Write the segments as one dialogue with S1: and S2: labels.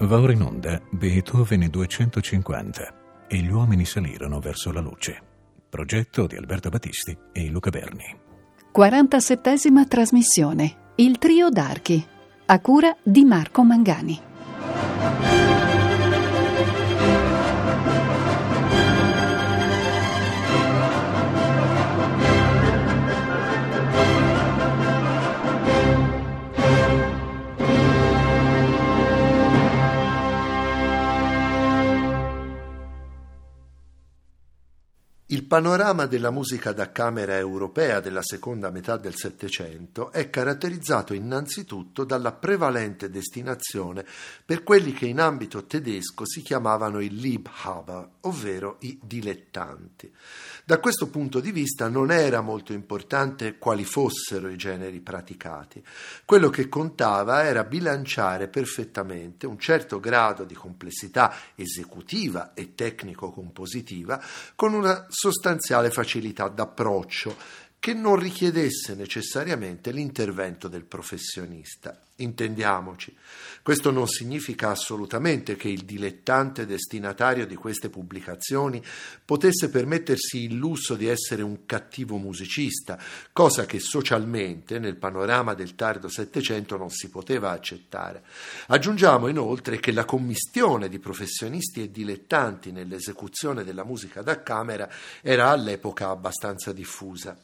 S1: Va ora in onda Beethoven 250 e gli uomini salirono verso la luce. Progetto di Alberto Battisti e Luca Berni.
S2: 47esima trasmissione. Il trio d'archi. A cura di Marco Mangani.
S3: Panorama della musica da camera europea della seconda metà del Settecento è caratterizzato innanzitutto dalla prevalente destinazione per quelli che in ambito tedesco si chiamavano i Liebhaber, ovvero i dilettanti. Da questo punto di vista non era molto importante quali fossero i generi praticati. Quello che contava era bilanciare perfettamente un certo grado di complessità esecutiva e tecnico-compositiva con una sostanziale facilità d'approccio che non richiedesse necessariamente l'intervento del professionista. Intendiamoci, questo non significa assolutamente che il dilettante destinatario di queste pubblicazioni potesse permettersi il lusso di essere un cattivo musicista, cosa che socialmente nel panorama del tardo Settecento non si poteva accettare. Aggiungiamo inoltre che la commistione di professionisti e dilettanti nell'esecuzione della musica da camera era all'epoca abbastanza diffusa.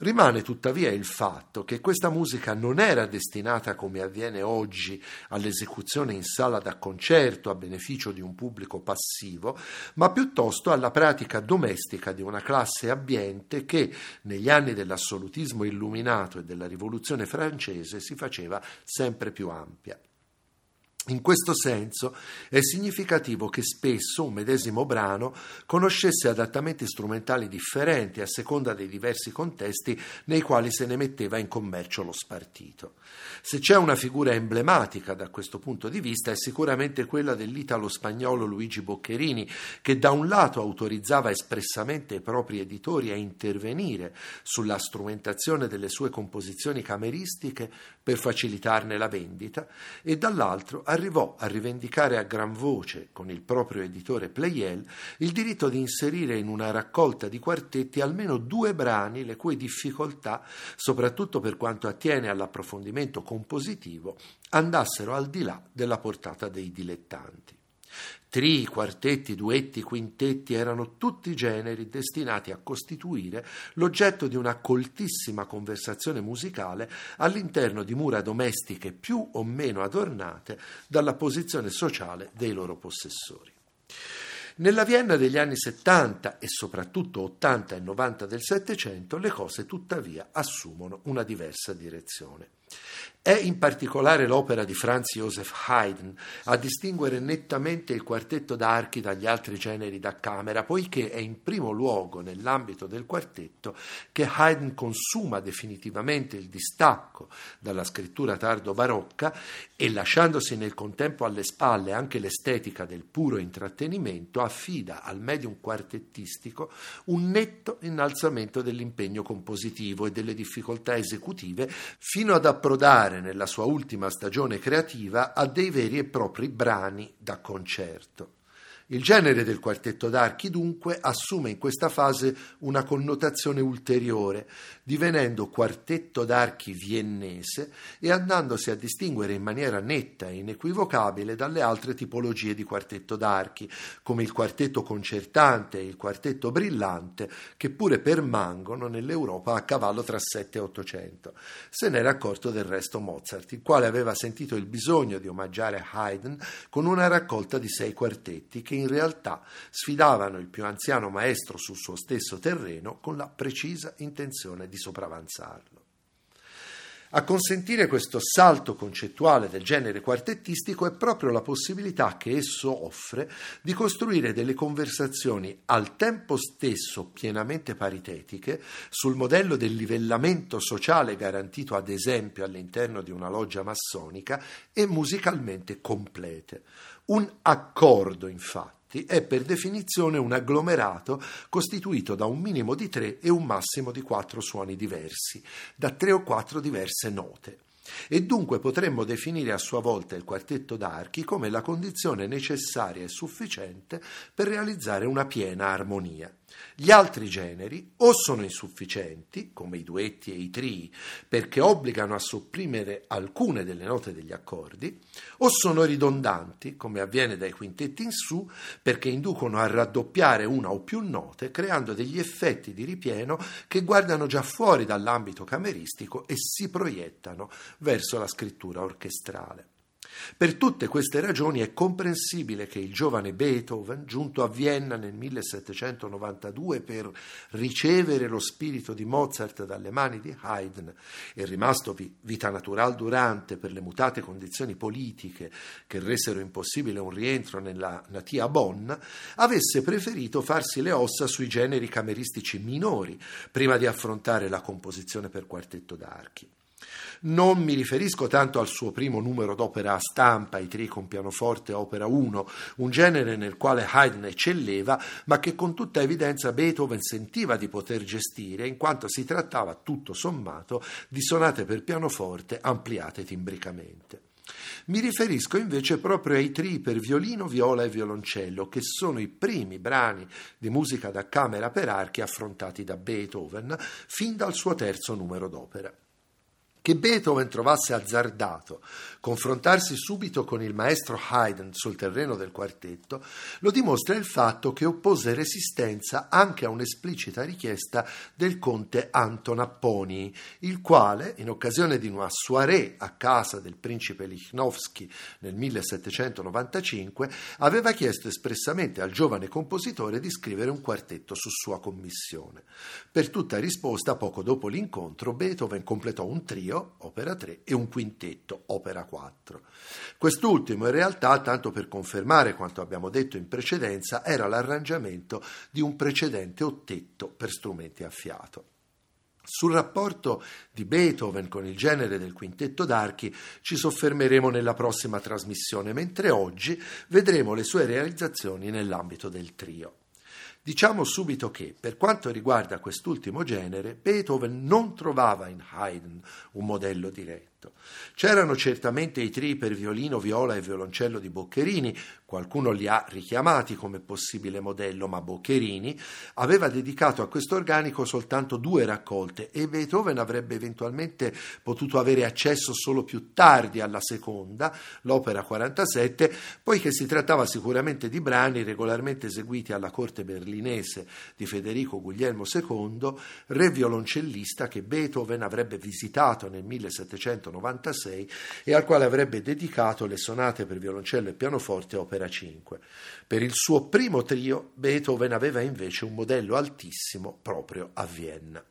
S3: Rimane tuttavia il fatto che questa musica non era destinata, come avviene oggi, all'esecuzione in sala da concerto a beneficio di un pubblico passivo, ma piuttosto alla pratica domestica di una classe abbiente che, negli anni dell'assolutismo illuminato e della rivoluzione francese, si faceva sempre più ampia. In questo senso è significativo che spesso un medesimo brano conoscesse adattamenti strumentali differenti a seconda dei diversi contesti nei quali se ne metteva in commercio lo spartito. Se c'è una figura emblematica da questo punto di vista è sicuramente quella dell'italo-spagnolo Luigi Boccherini, che da un lato autorizzava espressamente i propri editori a intervenire sulla strumentazione delle sue composizioni cameristiche per facilitarne la vendita e dall'altro arrivò a rivendicare a gran voce con il proprio editore Pleyel il diritto di inserire in una raccolta di quartetti almeno due brani le cui difficoltà, soprattutto per quanto attiene all'approfondimento compositivo, andassero al di là della portata dei dilettanti. Tri, quartetti, duetti, quintetti erano tutti generi destinati a costituire l'oggetto di una coltissima conversazione musicale all'interno di mura domestiche più o meno adornate dalla posizione sociale dei loro possessori. Nella Vienna degli anni 70 e soprattutto 80 e 90 del Settecento le cose tuttavia assumono una diversa direzione. È in particolare l'opera di Franz Joseph Haydn a distinguere nettamente il quartetto d'archi dagli altri generi da camera, poiché è in primo luogo nell'ambito del quartetto che Haydn consuma definitivamente il distacco dalla scrittura tardo-barocca e lasciandosi nel contempo alle spalle anche l'estetica del puro intrattenimento, affida al medium quartettistico un netto innalzamento dell'impegno compositivo e delle difficoltà esecutive fino ad approdare nella sua ultima stagione creativa a dei veri e propri brani da concerto. Il genere del quartetto d'archi dunque assume in questa fase una connotazione ulteriore, divenendo quartetto d'archi viennese e andandosi a distinguere in maniera netta e inequivocabile dalle altre tipologie di quartetto d'archi, come il quartetto concertante e il quartetto brillante, che pure permangono nell'Europa a cavallo tra 7 e 800. Se n'era accorto del resto Mozart, il quale aveva sentito il bisogno di omaggiare Haydn con una raccolta di sei quartetti che in realtà sfidavano il più anziano maestro sul suo stesso terreno con la precisa intenzione di sopravanzarlo. A consentire questo salto concettuale del genere quartettistico è proprio la possibilità che esso offre di costruire delle conversazioni al tempo stesso pienamente paritetiche sul modello del livellamento sociale garantito ad esempio all'interno di una loggia massonica e musicalmente complete. Un accordo, infatti è per definizione un agglomerato costituito da un minimo di tre e un massimo di quattro suoni diversi, da tre o quattro diverse note. e dunque potremmo definire a sua volta il quartetto d'archi come la condizione necessaria e sufficiente per realizzare una piena armonia. Gli altri generi o sono insufficienti, come i duetti e i trii, perché obbligano a sopprimere alcune delle note degli accordi, o sono ridondanti, come avviene dai quintetti in su, perché inducono a raddoppiare una o più note, creando degli effetti di ripieno che guardano già fuori dall'ambito cameristico e si proiettano verso la scrittura orchestrale. Per tutte queste ragioni è comprensibile che il giovane Beethoven, giunto a Vienna nel 1792 per ricevere lo spirito di Mozart dalle mani di Haydn e rimasto vita natural durante per le mutate condizioni politiche che resero impossibile un rientro nella natia Bonn, avesse preferito farsi le ossa sui generi cameristici minori prima di affrontare la composizione per quartetto d'archi. Non mi riferisco tanto al suo primo numero d'opera a stampa, i tri con pianoforte opera 1, un genere nel quale Haydn eccelleva, ma che con tutta evidenza Beethoven sentiva di poter gestire, in quanto si trattava, tutto sommato, di sonate per pianoforte ampliate timbricamente. Mi riferisco invece proprio ai tri per violino, viola e violoncello, che sono i primi brani di musica da camera per archi affrontati da Beethoven fin dal suo terzo numero d'opera. Che Beethoven trovasse azzardato confrontarsi subito con il maestro Haydn sul terreno del quartetto lo dimostra il fatto che oppose resistenza anche a un'esplicita richiesta del conte Anton Apponi, il quale, in occasione di una soirée a casa del principe Lichnowsky nel 1795, aveva chiesto espressamente al giovane compositore di scrivere un quartetto su sua commissione. Per tutta risposta, poco dopo l'incontro, Beethoven completò un trio opera 3, e un quintetto, opera 4. Quest'ultimo, in realtà, tanto per confermare quanto abbiamo detto in precedenza, era l'arrangiamento di un precedente ottetto per strumenti a fiato. Sul rapporto di Beethoven con il genere del quintetto d'archi ci soffermeremo nella prossima trasmissione, mentre oggi vedremo le sue realizzazioni nell'ambito del trio. Diciamo subito che, per quanto riguarda quest'ultimo genere, Beethoven non trovava in Haydn un modello diretto. C'erano certamente i tri per violino, viola e violoncello di Boccherini, qualcuno li ha richiamati come possibile modello, ma Boccherini aveva dedicato a questo organico soltanto due raccolte e Beethoven avrebbe eventualmente potuto avere accesso solo più tardi alla seconda, l'opera 47, poiché si trattava sicuramente di brani regolarmente eseguiti alla corte berlinese di Federico Guglielmo II, re violoncellista che Beethoven avrebbe visitato nel 1796 e al quale avrebbe dedicato le sonate per violoncello e pianoforte opera 5. Per il suo primo trio Beethoven aveva invece un modello altissimo proprio a Vienna.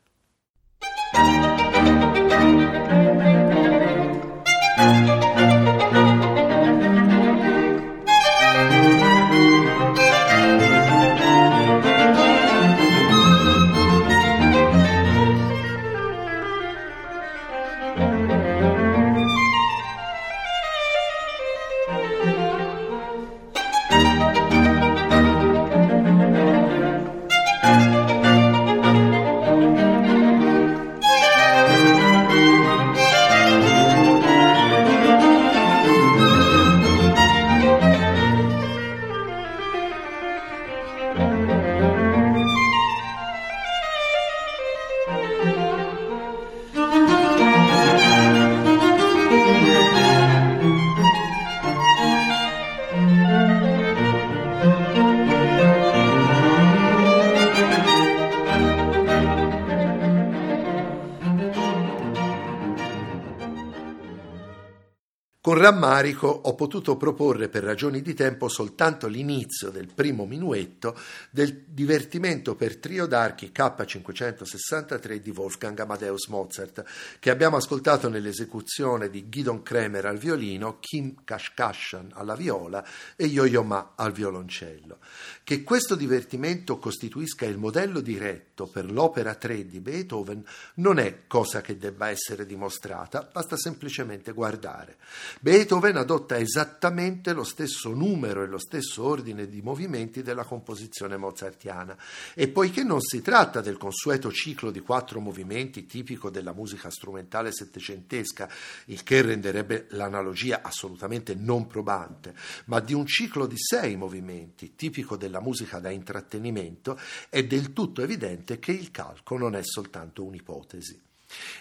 S3: Rammarico ho potuto proporre per ragioni di tempo soltanto l'inizio del primo minuetto del divertimento per trio d'archi K563 di Wolfgang Amadeus Mozart, che abbiamo ascoltato nell'esecuzione di Gidon Kremer al violino, Kim Kashkashan alla viola e Yo-Yo Ma al violoncello. Che questo divertimento costituisca il modello diretto per l'opera 3 di Beethoven non è cosa che debba essere dimostrata, basta semplicemente guardare. Beethoven Beethoven esattamente lo stesso numero e lo stesso ordine di movimenti della composizione mozartiana e poiché non si tratta del consueto ciclo di quattro movimenti tipico della musica strumentale settecentesca, il che renderebbe l'analogia assolutamente non probante, ma di un ciclo di sei movimenti tipico della musica da intrattenimento, è del tutto evidente che il calco non è soltanto un'ipotesi.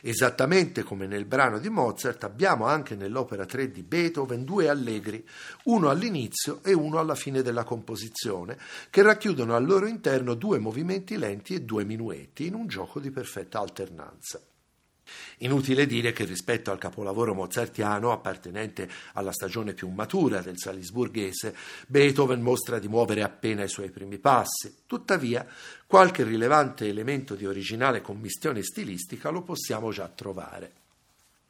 S3: Esattamente come nel brano di Mozart abbiamo anche nell'opera 3 di Beethoven due allegri, uno all'inizio e uno alla fine della composizione, che racchiudono al loro interno due movimenti lenti e due minuetti in un gioco di perfetta alternanza. Inutile dire che rispetto al capolavoro mozartiano, appartenente alla stagione più matura del salisburghese, Beethoven mostra di muovere appena i suoi primi passi. Tuttavia, qualche rilevante elemento di originale commistione stilistica lo possiamo già trovare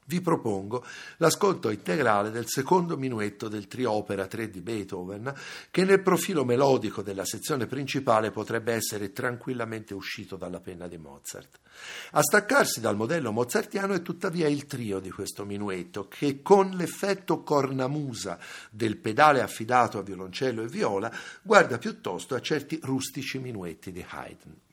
S3: vi propongo l'ascolto integrale del secondo minuetto del trio opera 3 di Beethoven, che nel profilo melodico della sezione principale potrebbe essere tranquillamente uscito dalla penna di Mozart. A staccarsi dal modello mozartiano è tuttavia il trio di questo minuetto, che con l'effetto cornamusa del pedale affidato a violoncello e viola guarda piuttosto a certi rustici minuetti di Haydn.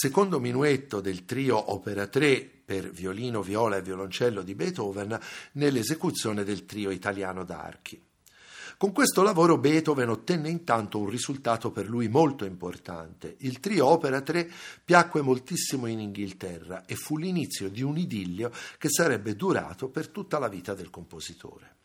S3: Secondo minuetto del trio Opera 3 per violino, viola e violoncello di Beethoven nell'esecuzione del trio italiano d'archi. Con questo lavoro Beethoven ottenne intanto un risultato per lui molto importante. Il trio Opera 3 piacque moltissimo in Inghilterra e fu l'inizio di un idillio che sarebbe durato per tutta la vita del compositore.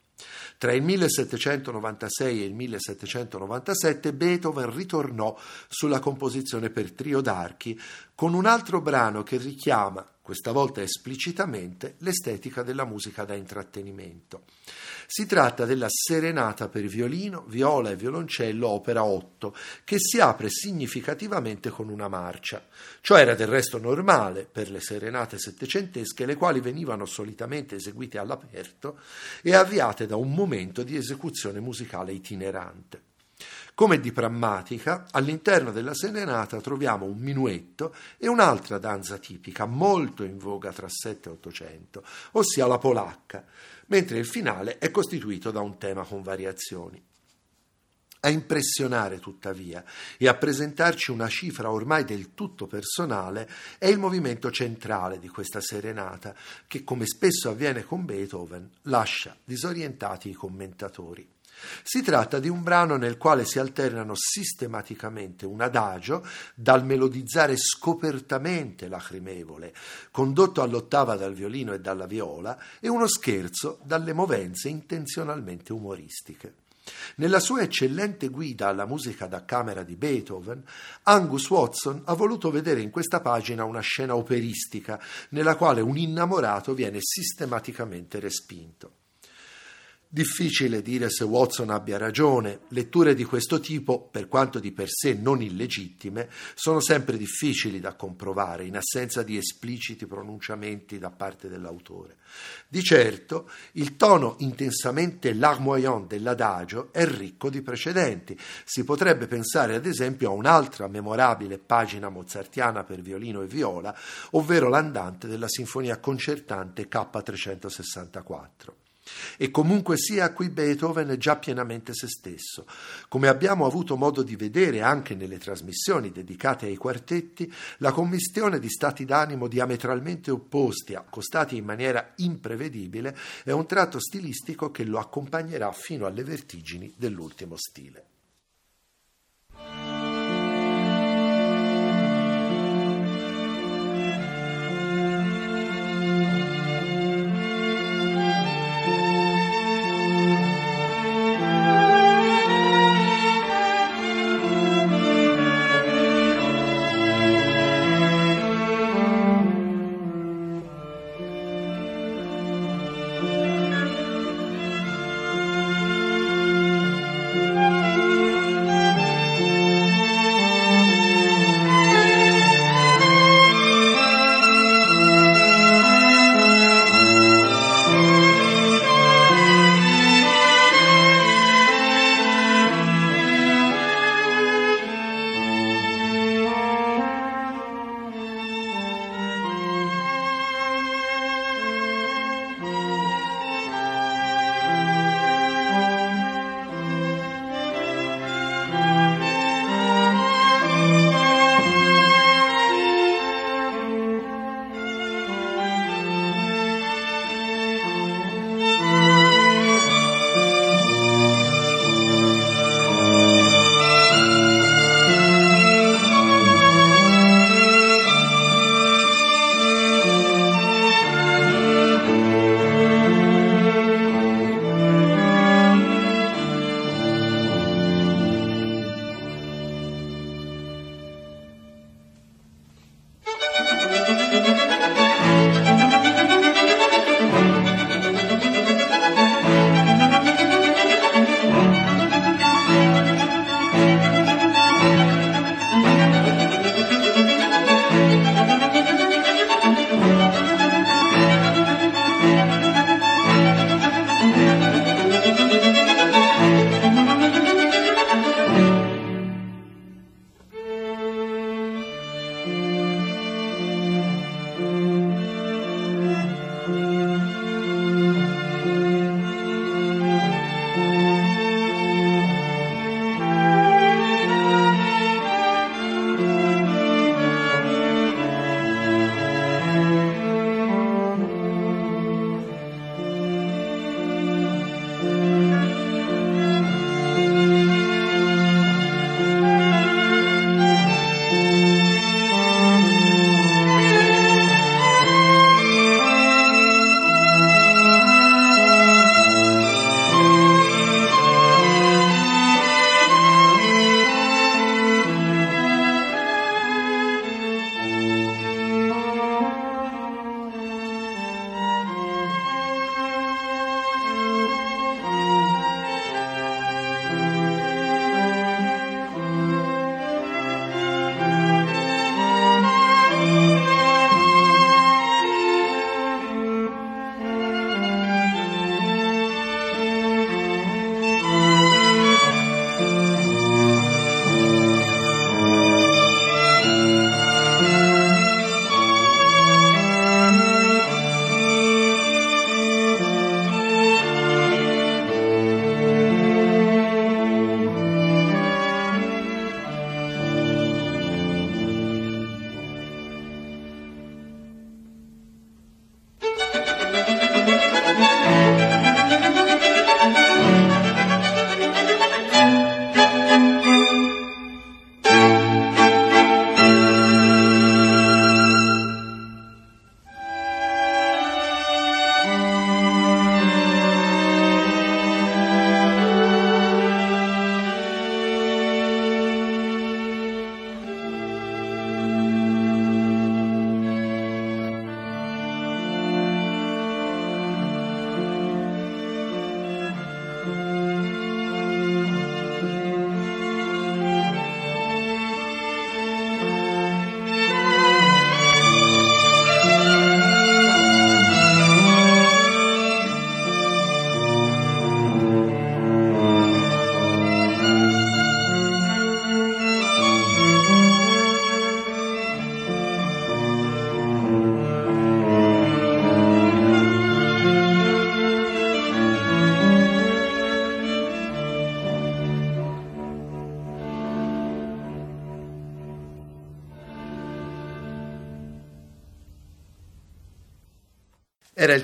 S3: Tra il 1796 e il 1797 Beethoven ritornò sulla composizione per trio d'archi con un altro brano che richiama, questa volta esplicitamente, l'estetica della musica da intrattenimento. Si tratta della Serenata per violino, viola e violoncello, opera 8, che si apre significativamente con una marcia. Ciò era del resto normale per le serenate settecentesche, le quali venivano solitamente eseguite all'aperto e avviate da un momento di esecuzione musicale itinerante. Come di prammatica, all'interno della serenata troviamo un minuetto e un'altra danza tipica molto in voga tra 7 e 800, ossia la polacca, mentre il finale è costituito da un tema con variazioni. A impressionare, tuttavia, e a presentarci una cifra ormai del tutto personale è il movimento centrale di questa serenata, che, come spesso avviene con Beethoven, lascia disorientati i commentatori. Si tratta di un brano nel quale si alternano sistematicamente un adagio dal melodizzare scopertamente lacrimevole, condotto all'ottava dal violino e dalla viola, e uno scherzo dalle movenze intenzionalmente umoristiche. Nella sua eccellente guida alla musica da camera di Beethoven, Angus Watson ha voluto vedere in questa pagina una scena operistica nella quale un innamorato viene sistematicamente respinto. Difficile dire se Watson abbia ragione. Letture di questo tipo, per quanto di per sé non illegittime, sono sempre difficili da comprovare in assenza di espliciti pronunciamenti da parte dell'autore. Di certo, il tono intensamente larmoyant dell'adagio è ricco di precedenti. Si potrebbe pensare ad esempio a un'altra memorabile pagina mozartiana per violino e viola, ovvero l'andante della sinfonia concertante K364. E comunque sia qui Beethoven è già pienamente se stesso. Come abbiamo avuto modo di vedere anche nelle trasmissioni dedicate ai quartetti, la commistione di stati d'animo diametralmente opposti, accostati in maniera imprevedibile, è un tratto stilistico che lo accompagnerà fino alle vertigini dell'ultimo stile.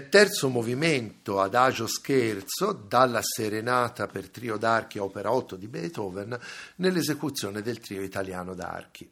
S3: Terzo movimento adagio scherzo dalla serenata per trio d'archi opera 8 di Beethoven nell'esecuzione del trio italiano d'archi.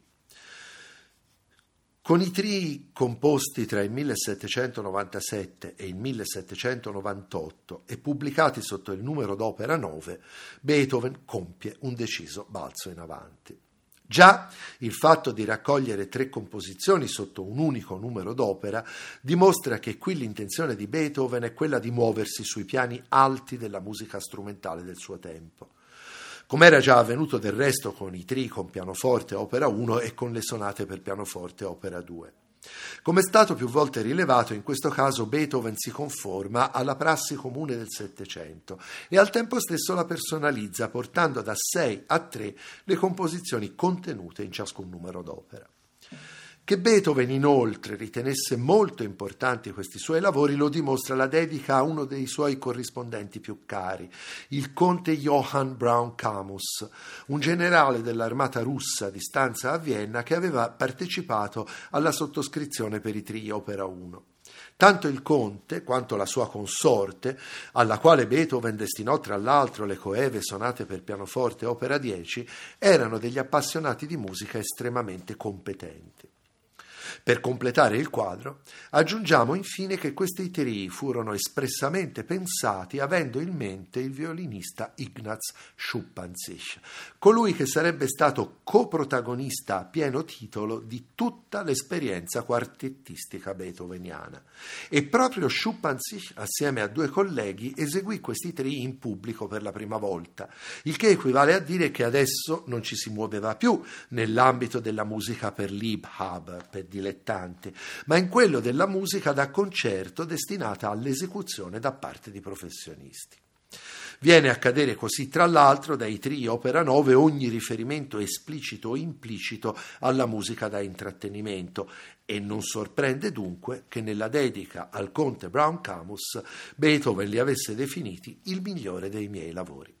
S3: Con i trii composti tra il 1797 e il 1798 e pubblicati sotto il numero d'opera 9, Beethoven compie un deciso balzo in avanti. Già il fatto di raccogliere tre composizioni sotto un unico numero d'opera dimostra che qui l'intenzione di Beethoven è quella di muoversi sui piani alti della musica strumentale del suo tempo come era già avvenuto del resto con i tri con pianoforte opera 1 e con le sonate per pianoforte opera 2. Come è stato più volte rilevato, in questo caso Beethoven si conforma alla prassi comune del Settecento e al tempo stesso la personalizza, portando da 6 a 3 le composizioni contenute in ciascun numero d'opera. Che Beethoven inoltre ritenesse molto importanti questi suoi lavori lo dimostra la dedica a uno dei suoi corrispondenti più cari, il conte Johann Braun Camus, un generale dell'armata russa di stanza a Vienna che aveva partecipato alla sottoscrizione per i tri Opera 1. Tanto il conte quanto la sua consorte, alla quale Beethoven destinò tra l'altro le coeve sonate per pianoforte opera 10, erano degli appassionati di musica estremamente competenti. Per completare il quadro, aggiungiamo infine che questi trii furono espressamente pensati avendo in mente il violinista Ignaz Schuppanzich, colui che sarebbe stato coprotagonista a pieno titolo di tutta l'esperienza quartettistica beethoveniana. E proprio Schuppanzich, assieme a due colleghi, eseguì questi trii in pubblico per la prima volta, il che equivale a dire che adesso non ci si muoveva più nell'ambito della musica per Liebhaber, per dilettanti dilettanti, ma in quello della musica da concerto destinata all'esecuzione da parte di professionisti. Viene a cadere così, tra l'altro, dai tri opera 9 ogni riferimento esplicito o implicito alla musica da intrattenimento e non sorprende dunque che nella dedica al conte Brown Camus Beethoven li avesse definiti il migliore dei miei lavori.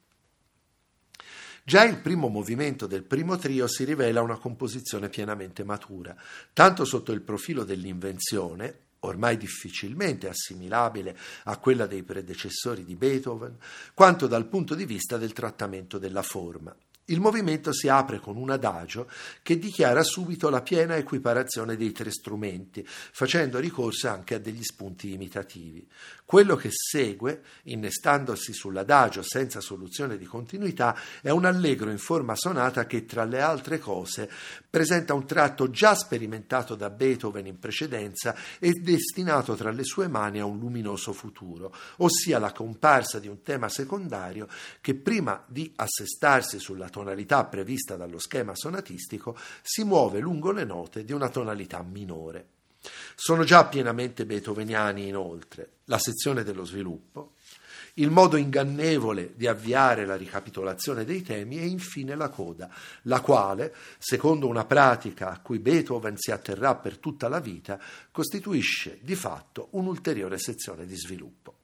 S3: Già il primo movimento del primo trio si rivela una composizione pienamente matura, tanto sotto il profilo dell'invenzione, ormai difficilmente assimilabile a quella dei predecessori di Beethoven, quanto dal punto di vista del trattamento della forma. Il movimento si apre con un adagio che dichiara subito la piena equiparazione dei tre strumenti, facendo ricorso anche a degli spunti imitativi. Quello che segue, innestandosi sull'adagio senza soluzione di continuità, è un allegro in forma sonata che, tra le altre cose, presenta un tratto già sperimentato da Beethoven in precedenza e destinato tra le sue mani a un luminoso futuro, ossia la comparsa di un tema secondario che prima di assestarsi sulla tonalità prevista dallo schema sonatistico si muove lungo le note di una tonalità minore. Sono già pienamente beethoveniani inoltre la sezione dello sviluppo, il modo ingannevole di avviare la ricapitolazione dei temi e infine la coda, la quale, secondo una pratica a cui Beethoven si atterrà per tutta la vita, costituisce di fatto un'ulteriore sezione di sviluppo.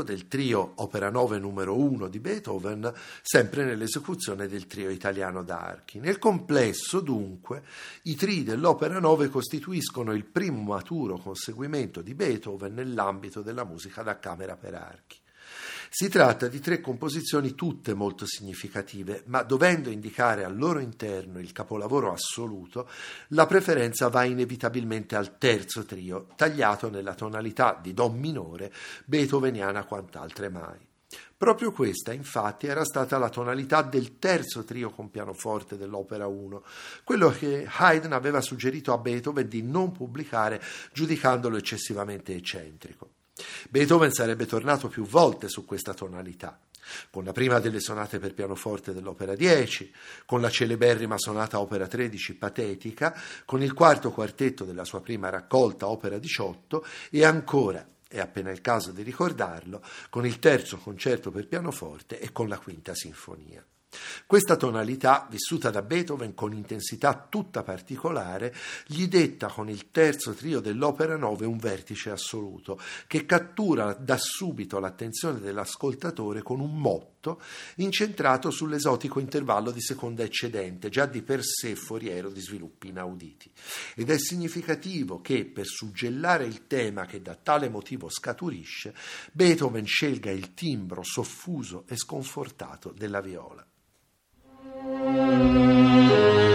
S3: Movimento del trio Opera 9 numero 1 di Beethoven, sempre nell'esecuzione del trio italiano d'archi. Nel complesso, dunque, i trii dell'Opera 9 costituiscono il primo maturo conseguimento di Beethoven nell'ambito della musica da camera per archi. Si tratta di tre composizioni tutte molto significative, ma dovendo indicare al loro interno il capolavoro assoluto, la preferenza va inevitabilmente al terzo trio, tagliato nella tonalità di Do minore, beethoveniana quant'altre mai. Proprio questa, infatti, era stata la tonalità del terzo trio con pianoforte dell'Opera 1, quello che Haydn aveva suggerito a Beethoven di non pubblicare giudicandolo eccessivamente eccentrico. Beethoven sarebbe tornato più volte su questa tonalità, con la prima delle sonate per pianoforte dell'opera 10, con la celeberrima sonata opera 13 patetica, con il quarto quartetto della sua prima raccolta opera 18 e ancora, è appena il caso di ricordarlo, con il terzo concerto per pianoforte e con la quinta sinfonia. Questa tonalità, vissuta da Beethoven con intensità tutta particolare, gli detta con il terzo trio dell'Opera 9 un vertice assoluto, che cattura da subito l'attenzione dell'ascoltatore con un motto incentrato sull'esotico intervallo di seconda eccedente, già di per sé foriero di sviluppi inauditi. Ed è significativo che, per suggellare il tema che da tale motivo scaturisce, Beethoven scelga il timbro soffuso e sconfortato della viola. Música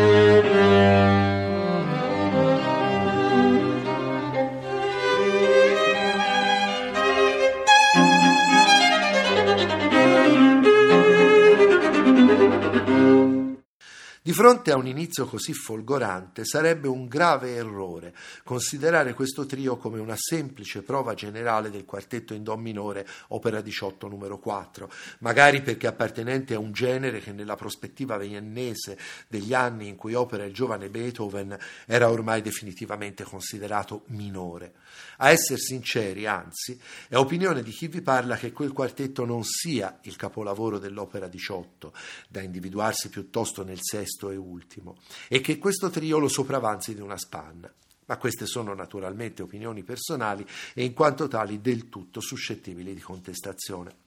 S3: Di fronte a un inizio così folgorante sarebbe un grave errore considerare questo trio come una semplice prova generale del quartetto in Do minore, opera 18 numero 4, magari perché appartenente a un genere che nella prospettiva viennese degli anni in cui opera il giovane Beethoven era ormai definitivamente considerato minore. A essere sinceri, anzi, è opinione di chi vi parla che quel quartetto non sia il capolavoro dell'opera 18, da individuarsi piuttosto nel sesto sesto e ultimo, e che questo trio lo sopravanzi di una spanna. Ma queste sono naturalmente opinioni personali e in quanto tali del tutto suscettibili di contestazione.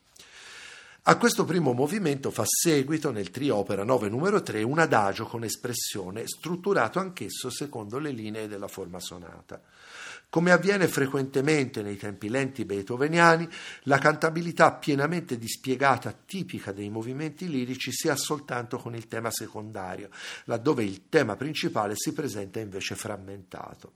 S3: A questo primo movimento fa seguito nel trio opera 9 numero 3 un adagio con espressione strutturato anch'esso secondo le linee della forma sonata. Come avviene frequentemente nei tempi lenti beethoveniani, la cantabilità pienamente dispiegata tipica dei movimenti lirici si ha soltanto con il tema secondario, laddove il tema principale si presenta invece frammentato.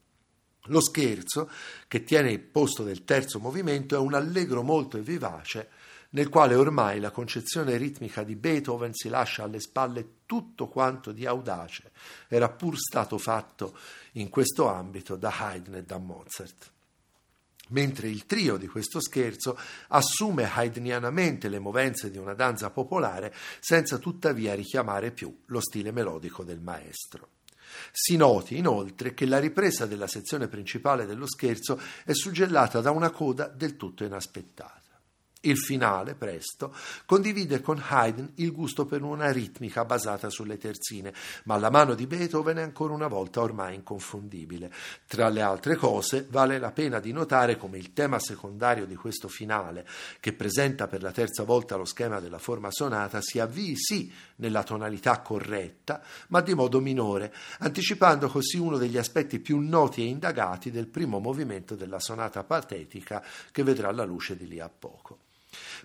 S3: Lo scherzo, che tiene il posto del terzo movimento, è un allegro molto vivace nel quale ormai la concezione ritmica di Beethoven si lascia alle spalle tutto quanto di audace era pur stato fatto in questo ambito da Haydn e da Mozart. Mentre il trio di questo scherzo assume haydnianamente le movenze di una danza popolare senza tuttavia richiamare più lo stile melodico del maestro. Si noti inoltre che la ripresa della sezione principale dello scherzo è suggellata da una coda del tutto inaspettata. Il finale, presto, condivide con Haydn il gusto per una ritmica basata sulle terzine, ma la mano di Beethoven è ancora una volta ormai inconfondibile. Tra le altre cose, vale la pena di notare come il tema secondario di questo finale, che presenta per la terza volta lo schema della forma sonata, si avvii sì nella tonalità corretta, ma di modo minore, anticipando così uno degli aspetti più noti e indagati del primo movimento della sonata patetica che vedrà la luce di lì a poco.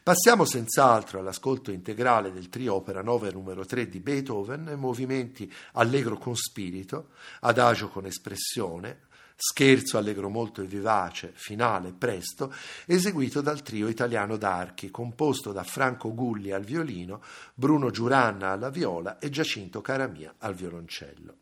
S3: Passiamo senz'altro all'ascolto integrale del trio opera 9 numero 3 di Beethoven, movimenti allegro con spirito, adagio con espressione, scherzo allegro molto e vivace, finale presto, eseguito dal trio italiano d'archi, composto da Franco Gulli al violino, Bruno Giuranna alla viola e Giacinto Caramia al violoncello.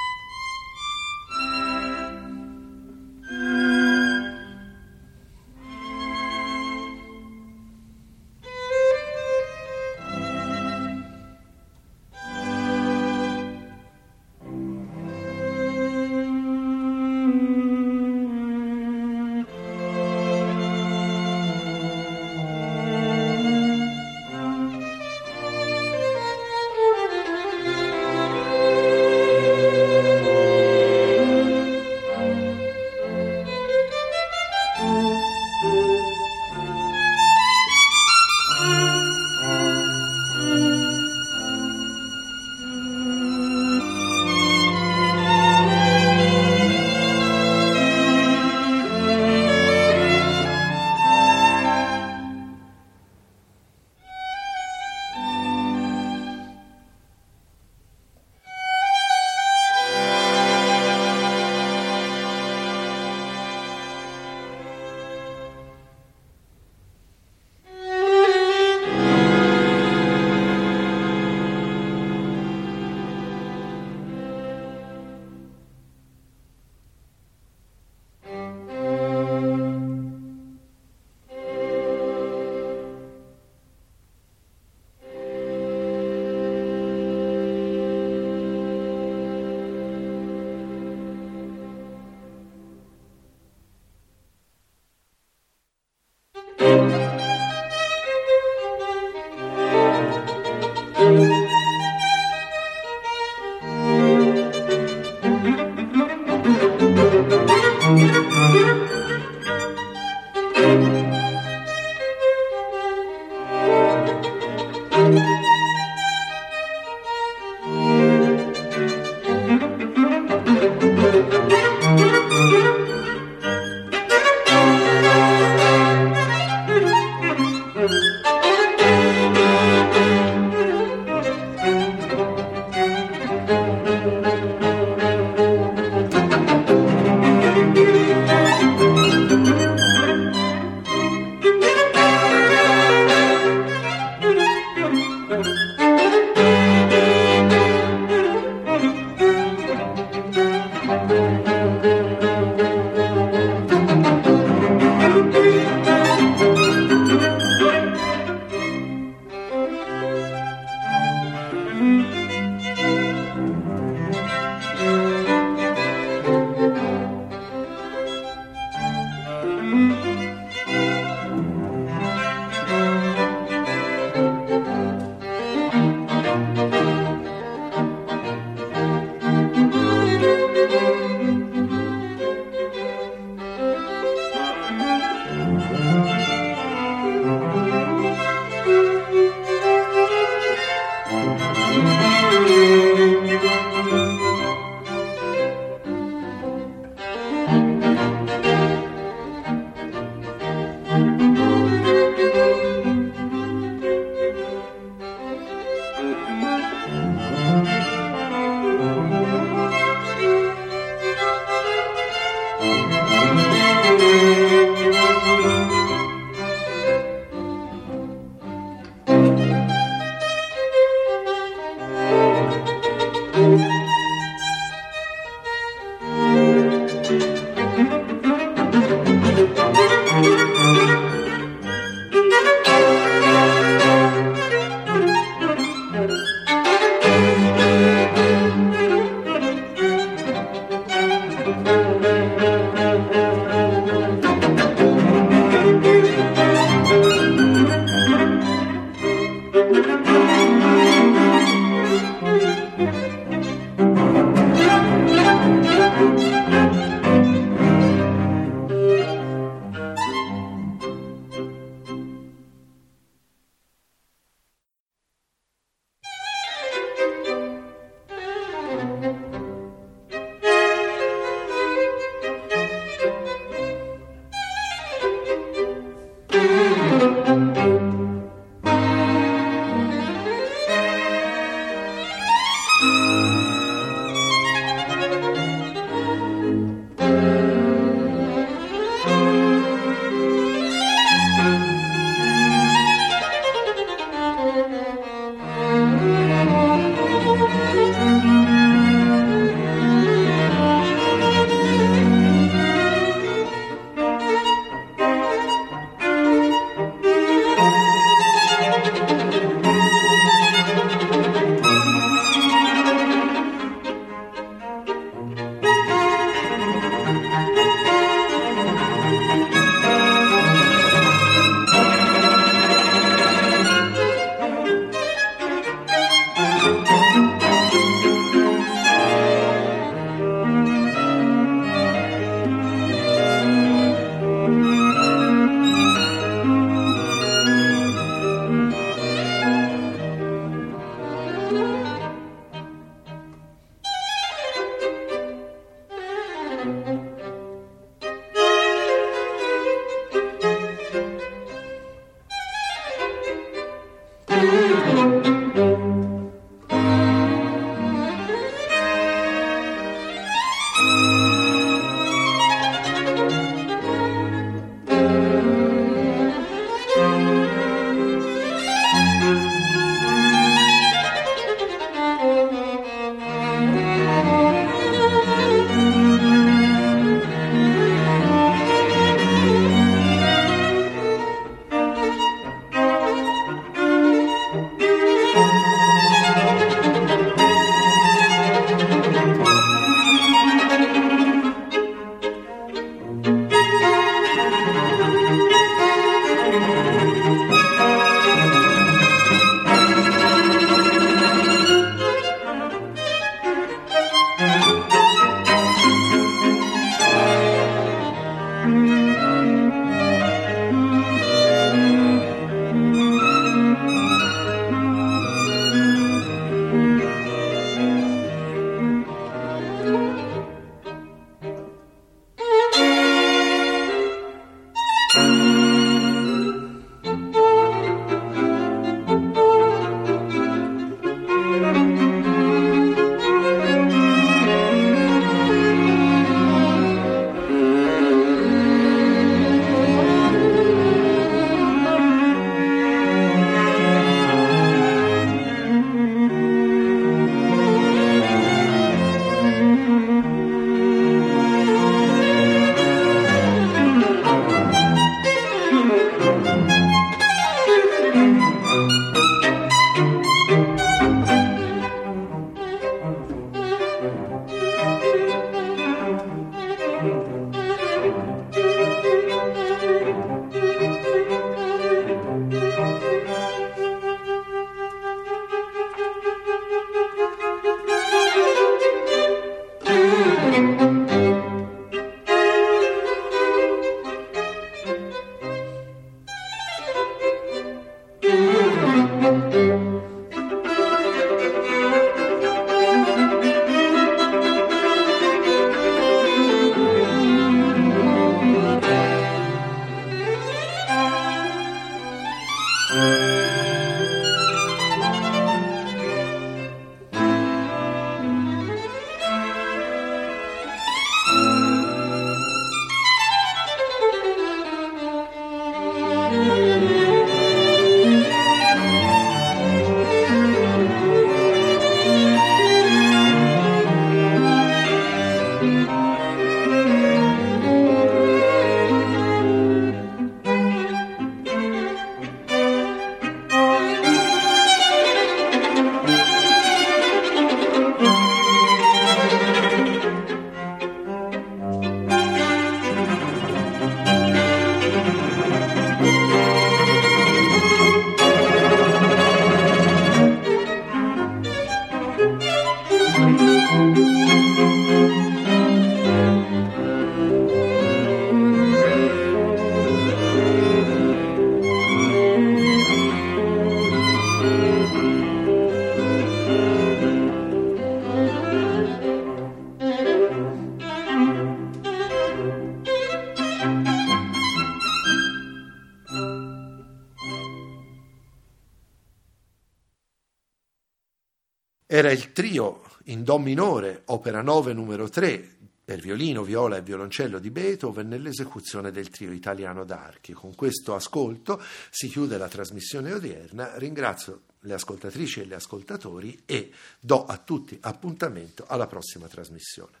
S3: Do minore, opera 9 numero 3, per violino, viola e violoncello di Beethoven nell'esecuzione del trio italiano d'archi. Con questo ascolto si chiude la trasmissione odierna. Ringrazio le ascoltatrici e gli ascoltatori e do a tutti appuntamento alla prossima trasmissione.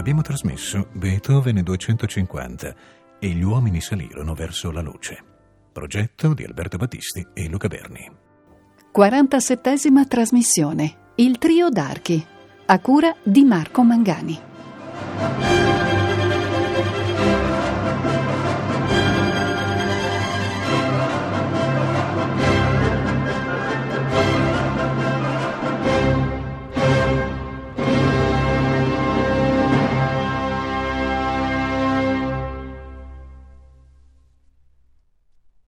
S1: Abbiamo trasmesso Beethoven 250 e gli uomini salirono verso la luce. Progetto di Alberto Battisti e Luca Berni.
S2: 47 trasmissione. Il trio d'archi. A cura di Marco Mangani.